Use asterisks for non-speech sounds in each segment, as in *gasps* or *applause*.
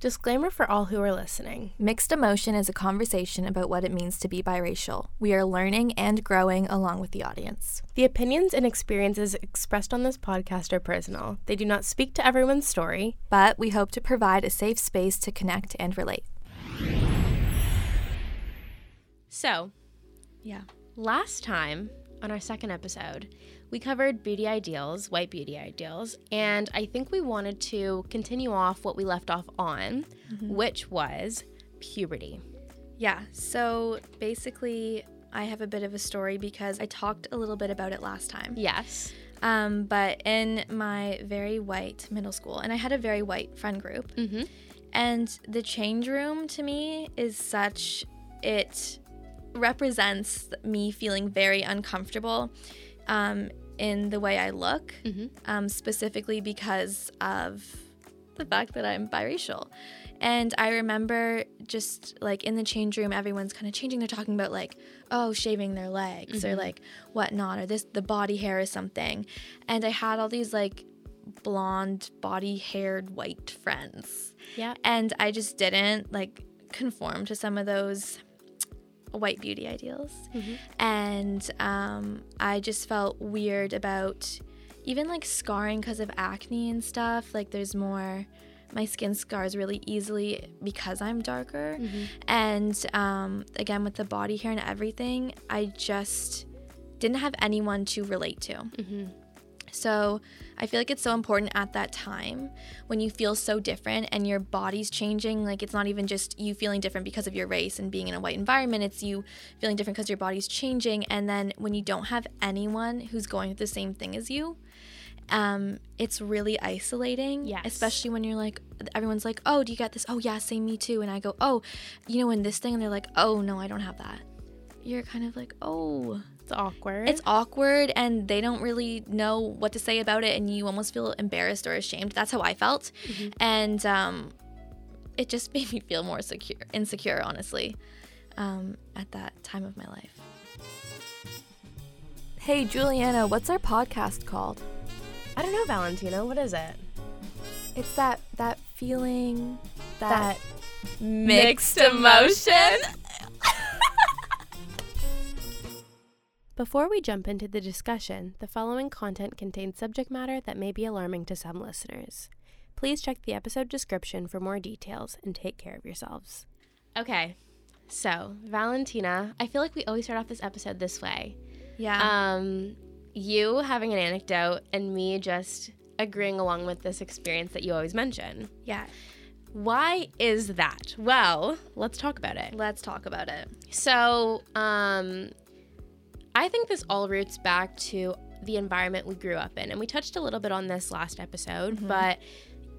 Disclaimer for all who are listening. Mixed Emotion is a conversation about what it means to be biracial. We are learning and growing along with the audience. The opinions and experiences expressed on this podcast are personal. They do not speak to everyone's story, but we hope to provide a safe space to connect and relate. So, yeah. Last time on our second episode, we covered beauty ideals, white beauty ideals, and I think we wanted to continue off what we left off on, mm-hmm. which was puberty. Yeah, so basically, I have a bit of a story because I talked a little bit about it last time. Yes. Um, but in my very white middle school, and I had a very white friend group, mm-hmm. and the change room to me is such, it represents me feeling very uncomfortable um, in the way I look, mm-hmm. um, specifically because of the fact that I'm biracial. And I remember just like in the change room, everyone's kind of changing. They're talking about like, oh, shaving their legs mm-hmm. or like whatnot, or this, the body hair is something. And I had all these like blonde, body haired white friends. Yeah. And I just didn't like conform to some of those white beauty ideals. Mm-hmm. And um, I just felt weird about even like scarring because of acne and stuff. Like there's more, my skin scars really easily because I'm darker. Mm-hmm. And um, again, with the body hair and everything, I just didn't have anyone to relate to. Mm-hmm. So I feel like it's so important at that time when you feel so different and your body's changing. Like it's not even just you feeling different because of your race and being in a white environment, it's you feeling different because your body's changing. And then when you don't have anyone who's going through the same thing as you, um, it's really isolating. Yes. Especially when you're like, everyone's like, oh, do you get this? Oh, yeah, same, me too. And I go, oh, you know, in this thing, and they're like, oh, no, I don't have that. You're kind of like, oh, it's awkward. It's awkward and they don't really know what to say about it and you almost feel embarrassed or ashamed. That's how I felt. Mm-hmm. And um, it just *laughs* made me feel more secure, insecure, honestly, um, at that time of my life. Hey, Juliana, what's our podcast called? I don't know, Valentina. What is it? It's that that feeling that, that mixed emotion. *laughs* Before we jump into the discussion, the following content contains subject matter that may be alarming to some listeners. Please check the episode description for more details and take care of yourselves. Okay, so Valentina, I feel like we always start off this episode this way. Yeah. Um, you having an anecdote and me just agreeing along with this experience that you always mention. Yeah. Why is that? Well, let's talk about it. Let's talk about it. So, um, I think this all roots back to the environment we grew up in. And we touched a little bit on this last episode, mm-hmm. but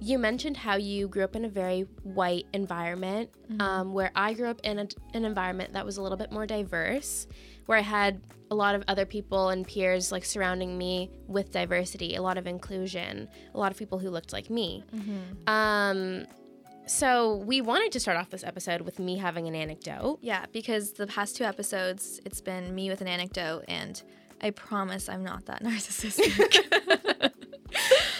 you mentioned how you grew up in a very white environment, mm-hmm. um, where I grew up in a, an environment that was a little bit more diverse, where I had a lot of other people and peers like surrounding me with diversity, a lot of inclusion, a lot of people who looked like me. Mm-hmm. Um, so we wanted to start off this episode with me having an anecdote. Yeah, because the past two episodes, it's been me with an anecdote, and I promise I'm not that *laughs* narcissistic. *laughs*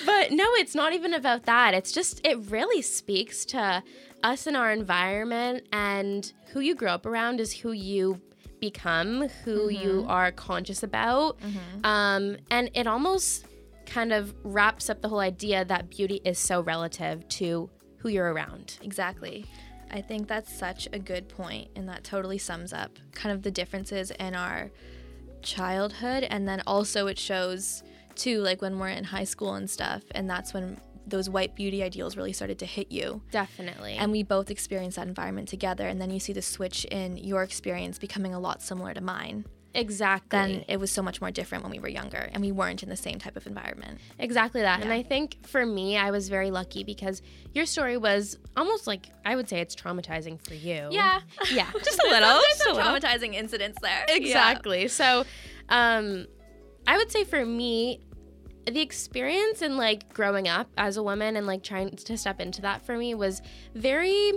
but no, it's not even about that. It's just, it really speaks to us and our environment, and who you grow up around is who you become, who mm-hmm. you are conscious about. Mm-hmm. Um, and it almost kind of wraps up the whole idea that beauty is so relative to who you're around. Exactly. I think that's such a good point, and that totally sums up kind of the differences in our childhood. And then also, it shows too, like when we're in high school and stuff, and that's when those white beauty ideals really started to hit you. Definitely. And we both experienced that environment together, and then you see the switch in your experience becoming a lot similar to mine. Exactly. Then it was so much more different when we were younger and we weren't in the same type of environment. Exactly that. Yeah. And I think for me, I was very lucky because your story was almost like I would say it's traumatizing for you. Yeah. *laughs* Yeah. *laughs* Just a little. There's some traumatizing incidents there. Exactly. Yeah. So um I would say for me, the experience in like growing up as a woman and like trying to step into that for me was very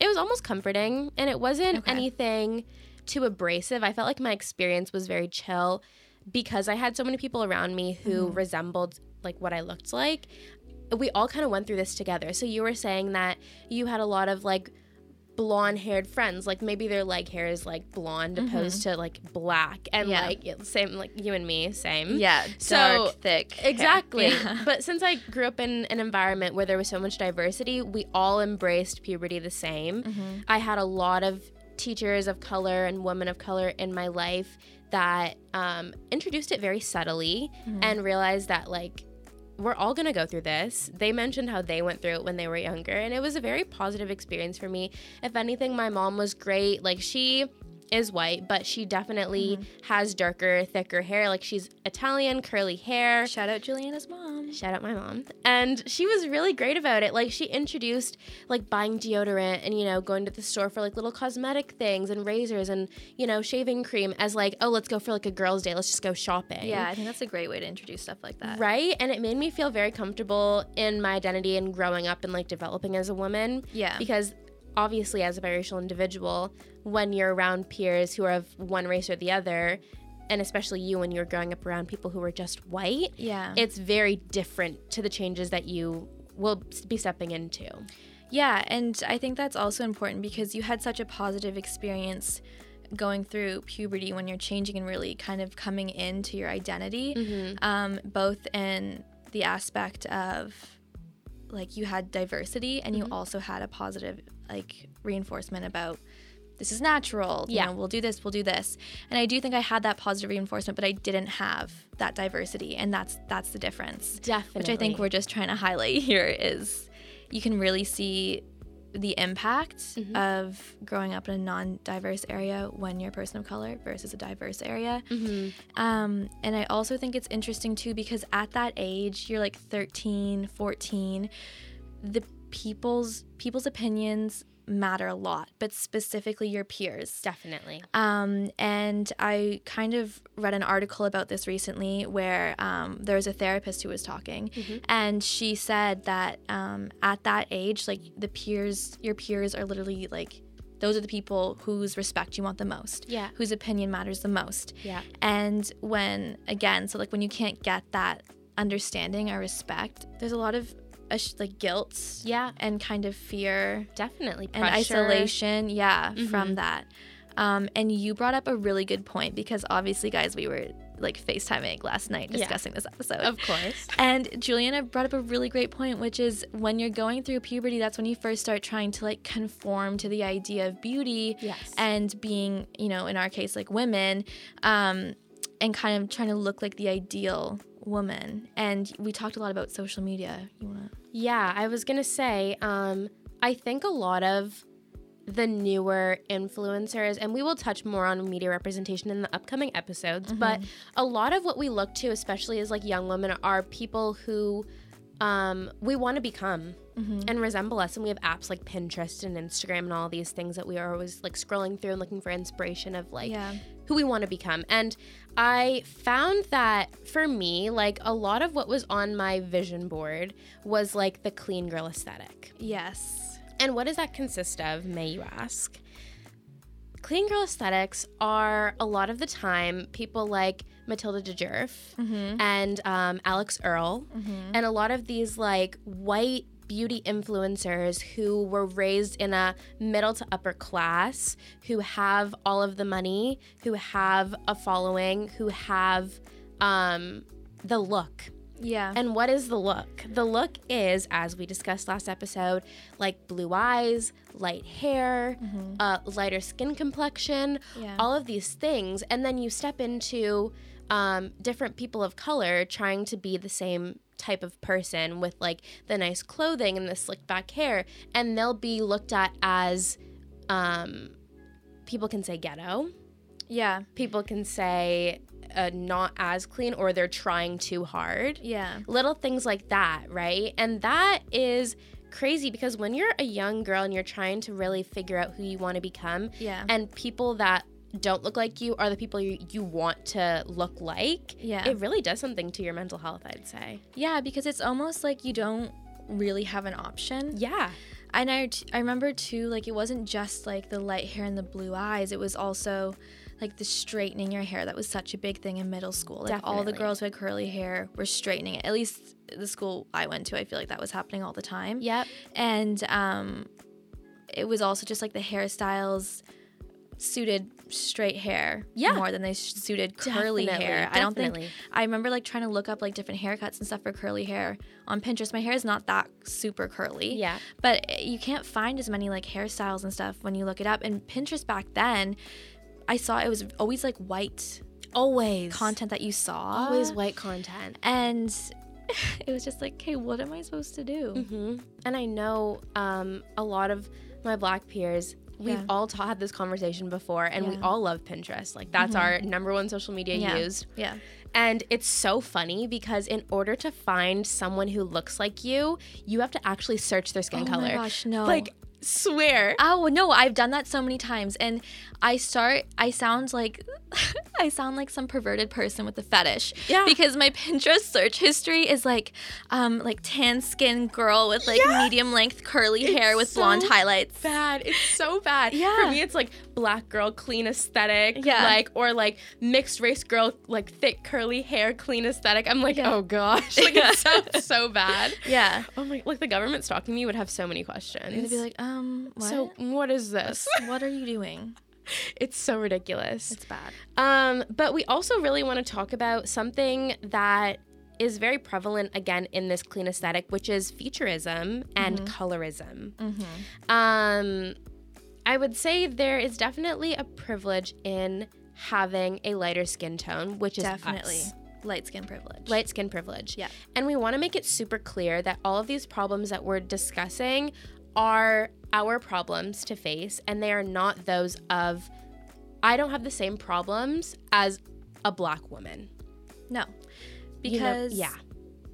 it was almost comforting and it wasn't okay. anything too abrasive. I felt like my experience was very chill because I had so many people around me who mm resembled like what I looked like. we all kind of went through this together. So you were saying that you had a lot of like blonde haired friends like maybe their leg hair is like blonde opposed to like black and Mm-hmm. Yeah. like same like you and me same Yeah, So- dark, thick. Exactly. Yeah. *laughs* But since I grew up in an environment where there was so much diversity, we all embraced puberty the same. Mm-hmm. I had a lot of teachers of color and women of color in my life that um, introduced it very subtly Mm-hmm. and realized that, like, we're all going to go through this. They mentioned how they went through it when they were younger, and it was a very positive experience for me. If anything, my mom was great. Like, she is white, but she definitely mm-hmm. has darker, thicker hair. Like, she's Italian, curly hair. Shout out Juliana's mom. Shout out my mom. And she was really great about it. Like she introduced like buying deodorant and you know going to the store for like little cosmetic things and razors and you know shaving cream as like oh let's go for like a girls day let's just go shopping. Yeah, I think that's a great way to introduce stuff like that. Right? And it made me feel very comfortable in my identity and growing up and like developing as a woman Yeah. because obviously as a biracial individual when you're around peers who are of one race or the other and especially you when you're growing up around people who are just white Yeah. it's very different to the changes that you will be stepping into. Yeah, and I think that's also important because you had such a positive experience going through puberty when you're changing and really kind of coming into your identity, um, both in the aspect of like you had diversity and you also had a positive like reinforcement about this is natural. You Yeah. know, we'll do this, we'll do this. And I do think I had that positive reinforcement, but I didn't have that diversity, and that's that's the difference Definitely. which I think we're just trying to highlight *laughs* here is you can really see the impact Mm-hmm. of growing up in a non-diverse area when you're a person of color versus a diverse area. Mm-hmm. Um, and I also think it's interesting too because at that age, you're like 13, 14, the people's people's opinions matter a lot, but specifically your peers. definitely. Um, and I kind of read an article about this recently where um, there was a therapist who was talking, and she said that um, at that age, like the peers, your peers are literally like, those are the people whose respect you want the most, Yeah. whose opinion matters the most. Yeah. And when, again, so like when you can't get that understanding or respect, there's a lot of sh- like guilt Yeah. and kind of fear Definitely. and isolation yeah Mm-hmm. from that um, and you brought up a really good point because obviously guys we were like facetiming last night Yeah. discussing this episode Of course. and juliana brought up a really great point which is when you're going through puberty that's when you first start trying to like conform to the idea of beauty Yes. and being you know in our case like women um, and kind of trying to look like the ideal woman and we talked a lot about social media you want Yeah, I was gonna say, um, I think a lot of the newer influencers, and we will touch more on media representation in the upcoming episodes, but a lot of what we look to, especially as like young women, are people who um, we want to become and resemble us. And we have apps like Pinterest and Instagram and all these things that we are always like scrolling through and looking for inspiration of like Yeah. Who we want to become. And I found that for me, like a lot of what was on my vision board was like the clean girl aesthetic. yes And what does that consist of, may you ask? Clean girl aesthetics are a lot of the time people like Matilda Djerf and um, Alix Earle, and a lot of these like white beauty influencers who were raised in a middle to upper class, who have all of the money, who have a following, who have um, the look. yeah And what is the look? The look is, as we discussed last episode, like blue eyes, light hair, uh, lighter skin complexion, Yeah. all of these things. And then you step into um, different people of color trying to be the same type of person with like the nice clothing and the slicked back hair. And they'll be looked at as um, people can say ghetto yeah people can say uh, not as clean or they're trying too hard. Yeah. Little things like that, right? And that is crazy because when you're a young girl and you're trying to really figure out who you want to become, Yeah. and people that don't look like you are the people you, you want to look like, Yeah. it really does something to your mental health, I'd say. yeah, because it's almost like you don't really have an option. Yeah. And I, t- I remember too, like, it wasn't just like the light hair and the blue eyes, it was also like the straightening your hair that was such a big thing in middle school. Like all the girls who had curly hair were straightening it. At least the school I went to, I feel like that was happening all the time. Yep. And um, it was also just like the hairstyles suited straight hair Yeah. more than they suited curly Definitely, hair. I don't think. I remember like trying to look up like different haircuts and stuff for curly hair on Pinterest. My hair is not that super curly. Yeah. But eh, you can't find as many like hairstyles and stuff when you look it up. And Pinterest back then, I saw it was always like white Always. content that you saw. Always white content. And *laughs* it was just like, okay, what am I supposed to do? hmm And I know um, a lot of my black peers. We've Yeah. all ta- had this conversation before, and we all love Pinterest. Like that's mm-hmm. our number one social media Yeah. used. Yeah. And it's so funny because in order to find someone who looks like you, you have to actually search their skin oh color. my gosh, no. Like, swear. Oh no, I've done that so many times and I start I sound like *laughs* I sound like some perverted person with a fetish. Yeah. Because my *laughs* Pinterest search history is like um like tan skin girl with like Yeah. medium length curly hair It's with blonde highlights. bad. It's so bad. Yeah. For me, it's like black girl, clean aesthetic. Yeah. Like, or like mixed race girl, like thick curly hair, clean aesthetic. I'm like, Yeah. oh gosh. *laughs* Like, it's sounds so bad. Yeah. Oh my, like the government stalking me would have so many And questions. they'd be like, um, what? so what is this? what are you doing? *laughs* it's so ridiculous. It's bad. Um, but we also really want to talk about something that is very prevalent again in this clean aesthetic, which is featurism and colorism. Mm-hmm. Um, I would say there is definitely a privilege in having a lighter skin tone, which is Definitely. us. Light skin privilege. light skin privilege. Yeah. And we want to make it super clear that all of these problems that we're discussing are our problems to face, and they are not those of, I don't have the same problems as a black woman. No. You know- Because yeah.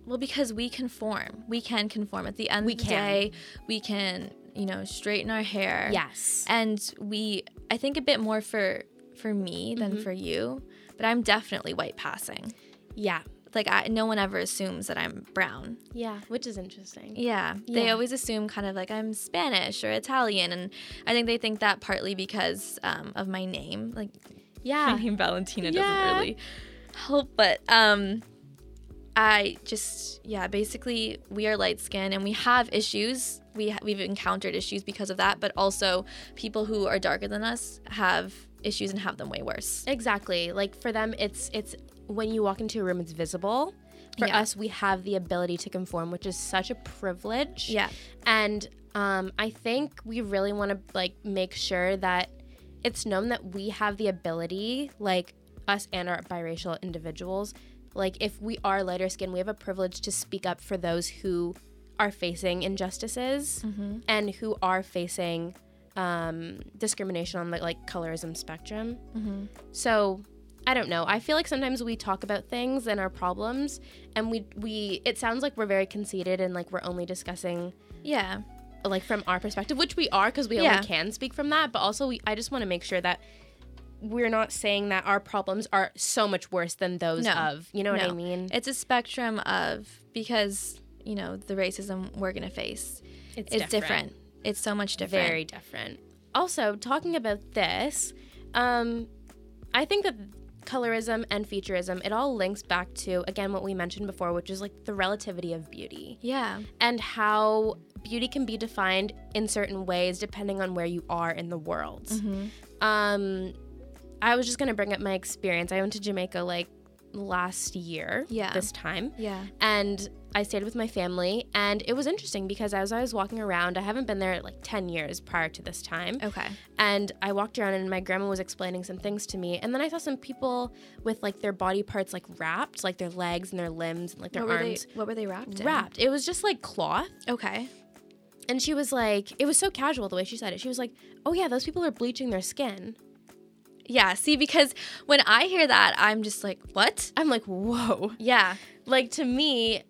Well, because we conform. We can conform. At the end We of the can. day, we can, you know, straighten our hair. Yes. And we I think a bit more for for me than Mm-hmm. for you, but I'm definitely white passing. Yeah. Like I no one ever assumes that I'm brown. Yeah. Which is interesting. Yeah. They always assume kind of like I'm Spanish or Italian and I think they think that partly because um, of my name. Like Yeah. my name Valentina Yeah. doesn't really help, but um I just yeah, basically we are light skinned and we have issues. We ha- we've encountered issues because of that, but also people who are darker than us have issues and have them way worse. Exactly. Like for them, it's it's when you walk into a room, it's visible. For Yeah. us, we have the ability to conform, which is such a privilege. Yeah. And um, I think we really want to like make sure that it's known that we have the ability, like us and our biracial individuals, like if we are lighter skinned, we have a privilege to speak up for those who are facing injustices and who are facing um, discrimination on the like colorism spectrum. So I don't know. I feel like sometimes we talk about things and our problems, and we we it sounds like we're very conceited and like we're only discussing Yeah. like from our perspective, which we are because we Yeah. only can speak from that. But also, we I just want to make sure that we're not saying that our problems are so much worse than those No. of you know what I mean? It's a spectrum of because, you know, the racism we're going to face. It's different. It's so much different. Very different. Also, talking about this, um, I think that colorism and featurism it all links back to again what we mentioned before, which is like the relativity of beauty. Yeah. and how beauty can be defined in certain ways depending on where you are in the world. Mm-hmm. Um, I was just gonna bring up my experience. I went to Jamaica like last year, Yeah. this time, Yeah. and I stayed with my family, and it was interesting because as I was walking around, I haven't been there like ten years prior to this time, Okay. and I walked around and my grandma was explaining some things to me, and then I saw some people with like their body parts like wrapped, like their legs and their limbs and like their What were, they, arms what were they wrapped in? wrapped. It was just like cloth. Okay. And she was like, it was so casual the way she said it. She was like, oh yeah, those people are bleaching their skin. Yeah. See, because when I hear that, I'm just like, what? I'm like, whoa. Yeah. Like to me,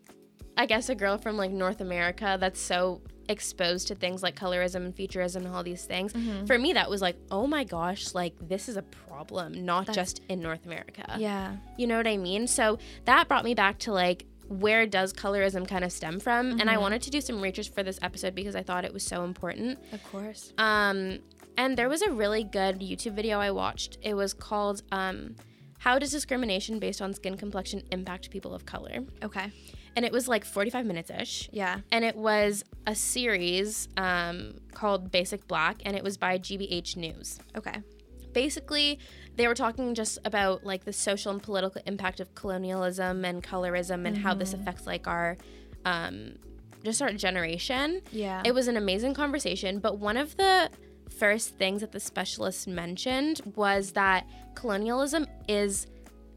I guess a girl from like North America that's so exposed to things like colorism and featurism and all these things. Mm-hmm. For me, that was like, oh my gosh, like this is a problem, not That's- just in North America. Yeah. You know what I mean? So that brought me back to like where does colorism kind of stem from? And I Mhm. wanted to do some research for this episode because I thought it was so important. Of course. Um, and there was a really good YouTube video I watched. It was called um, "How Does Discrimination Based on Skin Complexion Impact People of Color?" Okay. And it was like 45 minutes ish. Yeah. And it was a series um, called Basic Black, and it was by GBH News. Okay. Basically, they were talking just about like the social and political impact of colonialism and colorism and how this affects like our um, just our generation. Yeah. It was an amazing conversation, but one of the first things that the specialist mentioned was that colonialism is,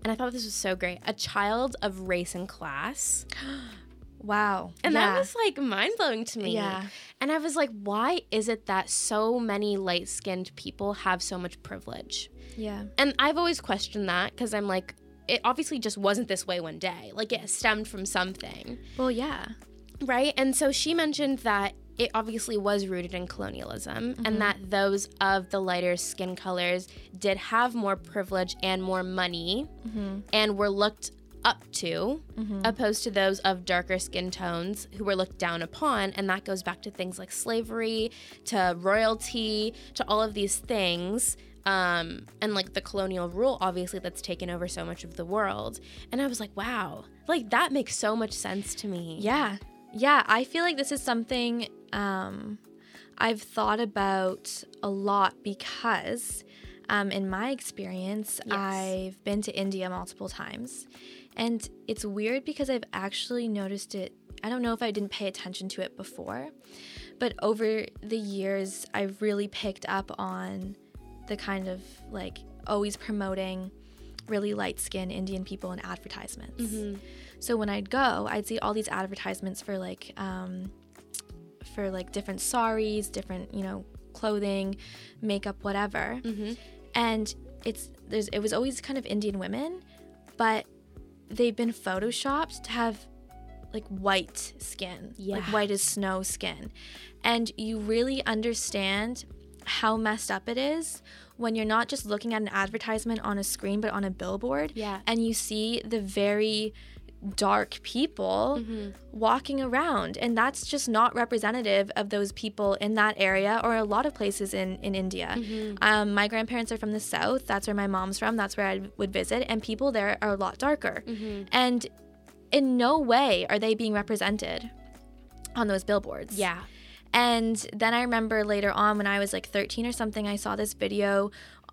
and I thought this was so great, a child of race and class. *gasps* wow. And yeah. that was like mind blowing to me. Yeah. And I was like, why is it that so many light skinned people have so much privilege? Yeah. And I've always questioned that because I'm like, it obviously just wasn't this way one day. Like it stemmed from something. Well, yeah. Right. And so she mentioned that it obviously was rooted in colonialism and that those of the lighter skin colors did have more privilege and more money Mm-hmm. and were looked up to opposed to those of darker skin tones who were looked down upon. And that goes back to things like slavery to royalty to all of these things um, and like the colonial rule obviously that's taken over so much of the world. And i was like wow like that makes so much sense to me. Yeah. Yeah, I feel like this is something um, I've thought about a lot because, um, in my experience, Yes. I've been to India multiple times. And it's weird because I've actually noticed it. I don't know if I didn't pay attention to it before, but over the years, I've really picked up on the kind of like always promoting really light skinned Indian people in advertisements. Mhm. So when I'd go, I'd see all these advertisements for like um, for like different saris, different you know clothing, makeup, whatever. Mhm. And it's there's it was always kind of Indian women, but they've been photoshopped to have like white skin, Yeah. like white as snow skin, and you really understand how messed up it is when you're not just looking at an advertisement on a screen but on a billboard Yeah. and you see the very dark people Mhm. walking around and that's just not representative of those people in that area or a lot of places in, in india Mhm. um, my grandparents are from the south that's where my mom's from that's where i would visit and people there are a lot darker Mhm. and in no way are they being represented on those billboards Yeah. and then I remember later on when I was like 13 or something, I saw this video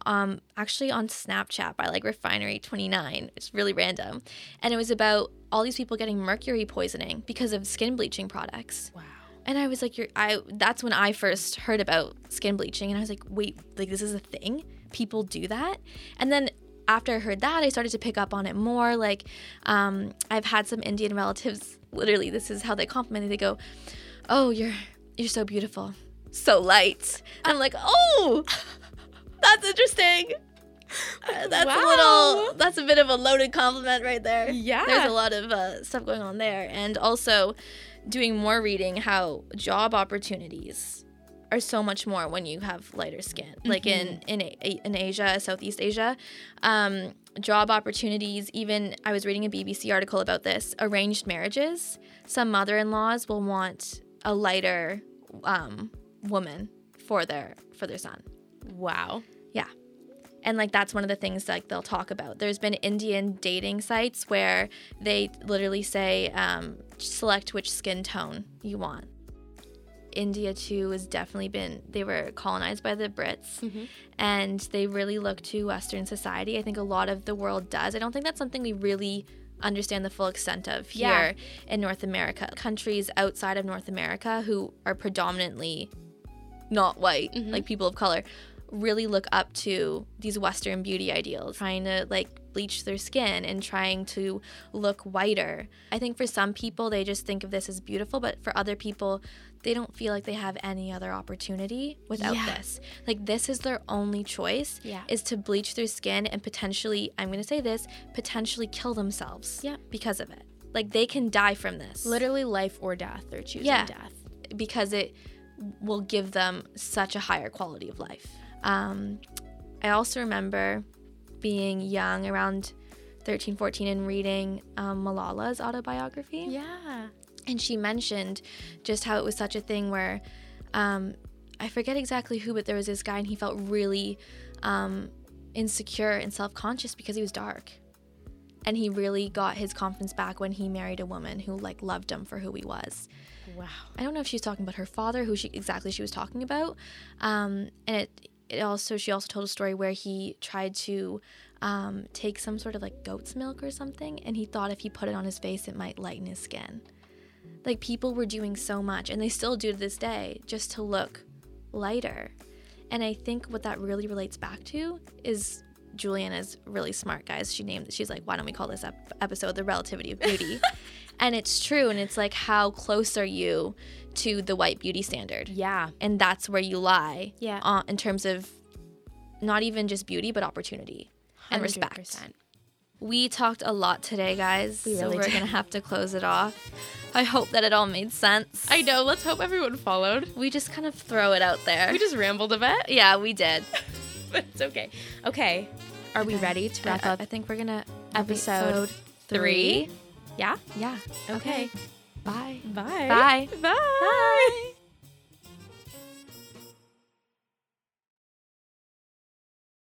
um, actually on Snapchat by like Refinery29. It's really random. And it was about all these people getting mercury poisoning because of skin bleaching products. Wow. And I was like, you're, I, that's when I first heard about skin bleaching. And I was like, wait, like this is a thing? People do that? And then after I heard that, I started to pick up on it more. Like, um, I've had some Indian relatives, literally, this is how they compliment me. They go, oh, you're, you're so beautiful, so light. I'm like, oh, that's interesting. Uh, that's a Wow. little, that's a bit of a loaded compliment right there. Yeah. There's a lot of uh, stuff going on there. And also doing more reading how job opportunities are so much more when you have lighter skin. Like in, in, in Asia, Southeast Asia, um, job opportunities, even I was reading a BBC article about this arranged marriages. Some mother in laws will want a lighter um, woman for their for their son Wow. And like that's one of the things like they'll talk about. There's been indian dating sites where they literally say um, select which skin tone you want. India too has definitely been they were colonized by the brits. Mhm. and they really look to western society. I think a lot of the world does. I don't think that's something we really understand the full extent of here Yeah. in north america. Countries outside of north america who are predominantly not white Mhm. like people of color really look up to these western beauty ideals trying to like bleach their skin and trying to look whiter i think for some people they just think of this as beautiful but for other people they don't feel like they have any other opportunity without Yeah. this like this is their only choice Yeah. is to bleach their skin and potentially i'm to say this potentially kill themselves Yeah. because of it like they can die from this Literally life or death. They're choosing Yeah. death. because it will give them such a higher quality of life. Um, I also remember being young, around 13, 14 and reading um, Malala's autobiography. Yeah. And she mentioned just how it was such a thing where um, I forget exactly who, but there was this guy and he felt really um, insecure and self conscious because he was dark. And he really got his confidence back when he married a woman who like loved him for who he was. Wow. I don't know if she's talking about her father, who she exactly she was talking about. Um, and it it also she also told a story where he tried to um, take some sort of like goat's milk or something, and he thought if he put it on his face, it might lighten his skin. Like people were doing so much, and they still do to this day, just to look lighter. And I think what that really relates back to is Julian is really smart, guys. She named she's like, why don't we call this ep- episode the relativity of beauty? *laughs* and it's true, and it's like how close are you to the white beauty standard? Yeah. And that's where you lie. Yeah. Uh, in terms of not even just beauty, but opportunity and respect. We talked a lot today, guys. We really so we're did. gonna have to close it off. I hope that it all made sense. I know. Let's hope everyone followed. We just kind of throw it out there. We just rambled a bit, yeah, we did. but *laughs* it's okay. Okay. Are we ready to wrap I, up I think we're gonna episode three? Yeah. Yeah. Okay. Bye. Bye. Bye. Bye.